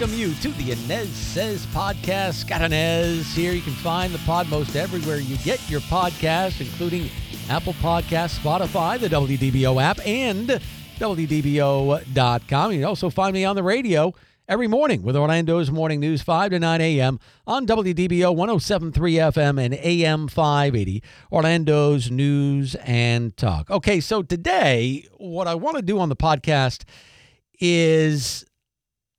Welcome you to the Anez Sez podcast. Scott Anez here. You can find the pod most everywhere you get your podcast, including Apple Podcasts, Spotify, the WDBO app, and WDBO.com. You can also find me on the radio every morning with Orlando's Morning News, 5 to 9 a.m. on WDBO 1073 FM and AM 580, Orlando's News and Talk. Okay, so today, what I want to do on the podcast is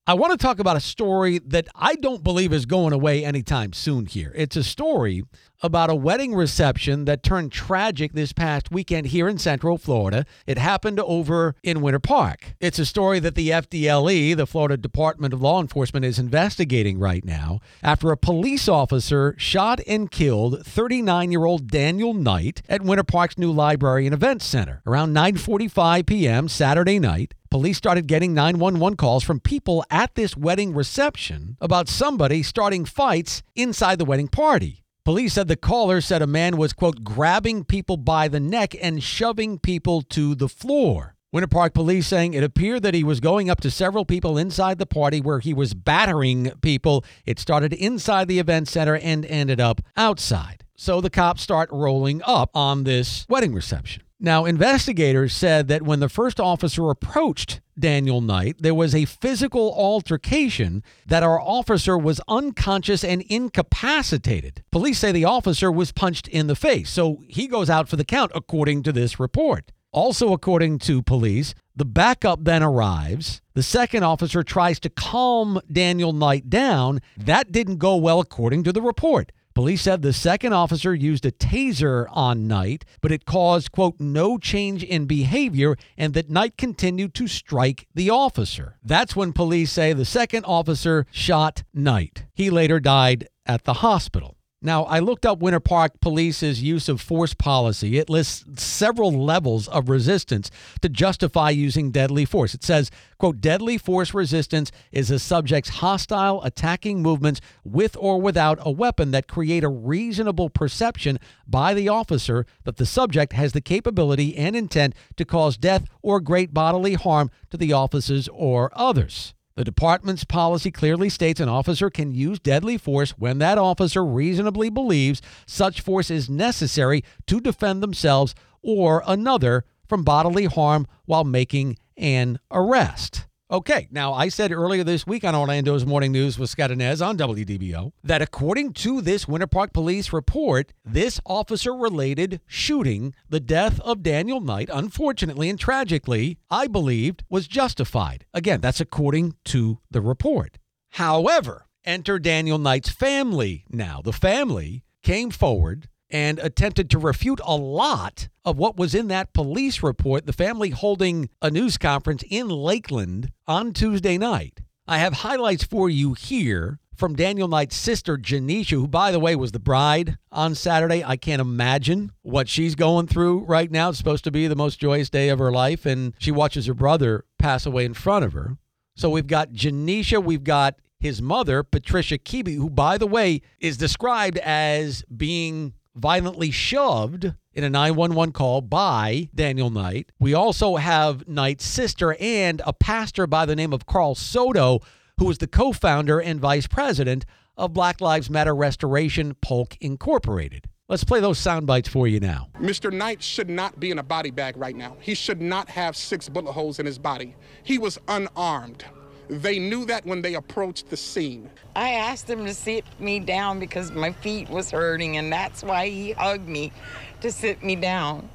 I want to talk about a story that I don't believe is going away anytime soon here. It's a story about a wedding reception that turned tragic this past weekend here in Central Florida. It happened over in Winter Park. It's a story that the FDLE, the Florida Department of Law Enforcement, is investigating right now after a police officer shot and killed 39-year-old Daniel Knight at Winter Park's new library and events center around 9:45 p.m. Saturday night. Police started getting 911 calls from people at this wedding reception about somebody starting fights inside the wedding party. Police said the caller said a man was, quote, grabbing people by the neck and shoving people to the floor. Winter Park police saying it appeared that he was going up to several people inside the party where he was battering people. It started inside the event center and ended up outside. So the cops start rolling up on this wedding reception. Now, investigators said that when the first officer approached Daniel Knight, there was a physical altercation that our officer was unconscious and incapacitated. Police say the officer was punched in the face, so he goes out for the count, according to this report. Also, according to police, the backup then arrives. The second officer tries to calm Daniel Knight down. That didn't go well, according to the report. Police said the second officer used a taser on Knight, but it caused, quote, no change in behavior and that Knight continued to strike the officer. That's when police say the second officer shot Knight. He later died at the hospital. Now, I looked up Winter Park Police's use of force policy. It lists several levels of resistance to justify using deadly force. It says, quote, deadly force resistance is a subject's hostile attacking movements with or without a weapon that create a reasonable perception by the officer that the subject has the capability and intent to cause death or great bodily harm to the officers or others. The department's policy clearly states an officer can use deadly force when that officer reasonably believes such force is necessary to defend themselves or another from bodily harm while making an arrest. Okay, now I said earlier this week on Orlando's Morning News with Scott Anez on WDBO that according to this Winter Park Police report, this officer related shooting, the death of Daniel Knight, unfortunately and tragically, I believed was justified. Again, that's according to the report. However, enter Daniel Knight's family now. The family came forward and attempted to refute a lot of what was in that police report, the family holding a news conference in Lakeland on Tuesday night. I have highlights for you here from Daniel Knight's sister, Janisha, who, by the way, was the bride on Saturday. I can't imagine what she's going through right now. It's supposed to be the most joyous day of her life, and she watches her brother pass away in front of her. So we've got Janisha, we've got his mother, Patricia Keeby, who, by the way, is described as being violently shoved in a 911 call by Daniel Knight. We also have Knight's sister and a pastor by the name of Carl Soto, who is the co founder and vice president of Black Lives Matter Restoration Polk Incorporated. Let's play those sound bites for you now. Mr. Knight should not be in a body bag right now. He should not have six bullet holes in his body. He was unarmed. They knew that when they approached the scene. I asked him to sit me down because my feet was hurting and that's why he hugged me to sit me down.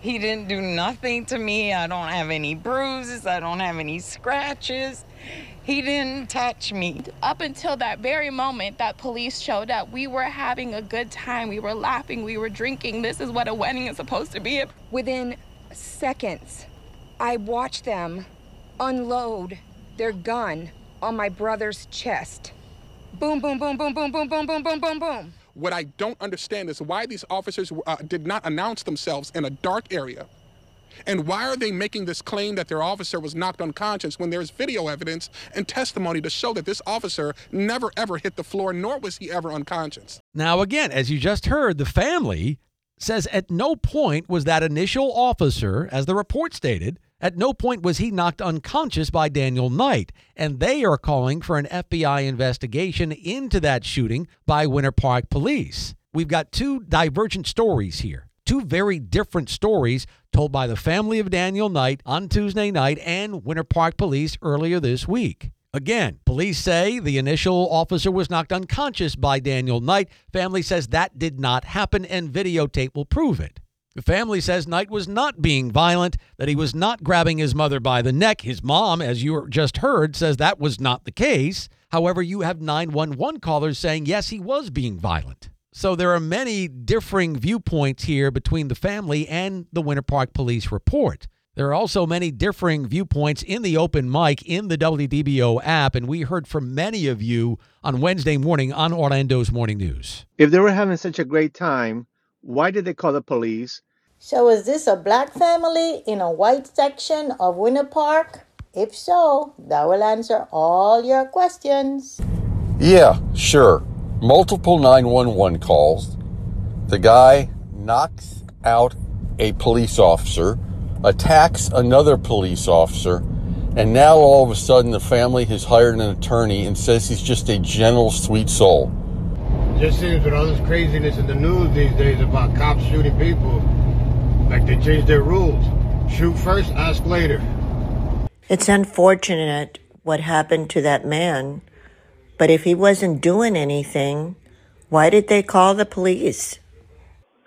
He didn't do nothing to me. I don't have any bruises. I don't have any scratches. He didn't touch me. Up until that very moment that police showed up, we were having a good time. We were laughing. We were drinking. This is what a wedding is supposed to be. Within seconds, I watched them unload their gun on my brother's chest. Boom, boom, boom, boom, boom, boom, boom, boom, boom, boom, boom. What I don't understand is why these officers uh, did not announce themselves in a dark area and why are they making this claim that their officer was knocked unconscious when there's video evidence and testimony to show that this officer never ever hit the floor, nor was he ever unconscious? Now, again, as you just heard, the family says at no point was that initial officer, as the report stated, at no point was he knocked unconscious by Daniel Knight, and they are calling for an FBI investigation into that shooting by Winter Park Police. We've got two divergent stories here. Two very different stories told by the family of Daniel Knight on Tuesday night and Winter Park Police earlier this week. Again, police say the initial officer was knocked unconscious by Daniel Knight. Family says that did not happen and videotape will prove it. The family says Knight was not being violent, that he was not grabbing his mother by the neck. His mom, as you just heard, says that was not the case. However, you have 911 callers saying yes, he was being violent. So there are many differing viewpoints here between the family and the Winter Park Police report. There are also many differing viewpoints in the open mic in the WDBO app, and we heard from many of you on Wednesday morning on Orlando's Morning News. If they were having such a great time, why did they call the police? So, is this a black family in a white section of Winter Park? If so, that will answer all your questions. Yeah, sure multiple 911 calls. The guy knocks out a police officer, attacks another police officer, and now all of a sudden the family has hired an attorney and says he's just a gentle, sweet soul. Just seems with all this craziness in the news these days about cops shooting people, like they changed their rules. Shoot first, ask later. It's unfortunate what happened to that man but if he wasn't doing anything, why did they call the police?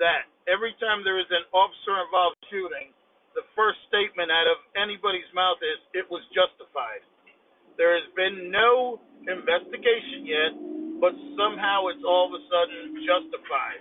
That every time there is an officer involved shooting, the first statement out of anybody's mouth is it was justified. There has been no investigation yet, but somehow it's all of a sudden justified.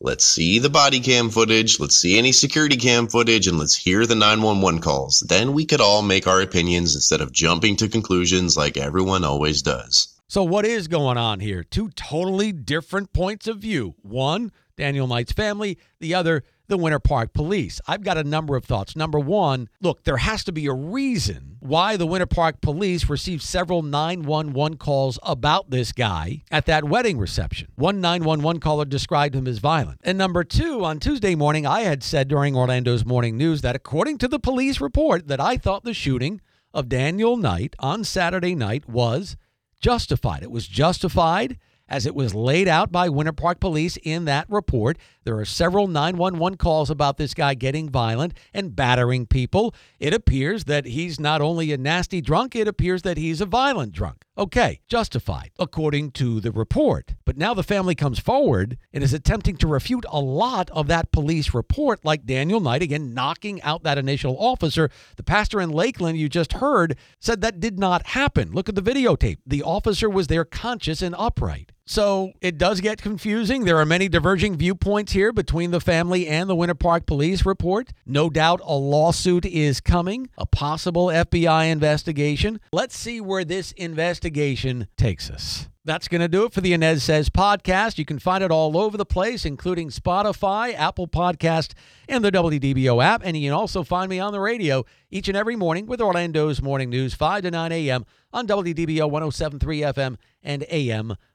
Let's see the body cam footage, let's see any security cam footage, and let's hear the 911 calls. Then we could all make our opinions instead of jumping to conclusions like everyone always does. So, what is going on here? Two totally different points of view. One, Daniel Knight's family, the other, the Winter Park Police. I've got a number of thoughts. Number one, look, there has to be a reason why the Winter Park Police received several 911 calls about this guy at that wedding reception. One 911 caller described him as violent. And number two, on Tuesday morning, I had said during Orlando's morning news that according to the police report, that I thought the shooting of Daniel Knight on Saturday night was justified. It was justified as it was laid out by Winter Park Police in that report. There are several 911 calls about this guy getting violent and battering people. It appears that he's not only a nasty drunk, it appears that he's a violent drunk. Okay, justified, according to the report. But now the family comes forward and is attempting to refute a lot of that police report, like Daniel Knight, again, knocking out that initial officer. The pastor in Lakeland you just heard said that did not happen. Look at the videotape. The officer was there conscious and upright. So it does get confusing. There are many diverging viewpoints here between the family and the Winter Park Police report. No doubt a lawsuit is coming, a possible FBI investigation. Let's see where this investigation takes us. That's going to do it for the Anez Sez podcast. You can find it all over the place, including Spotify, Apple Podcast, and the WDBO app. And you can also find me on the radio each and every morning with Orlando's Morning News, 5 to 9 a.m. on WDBO 1073 FM and AM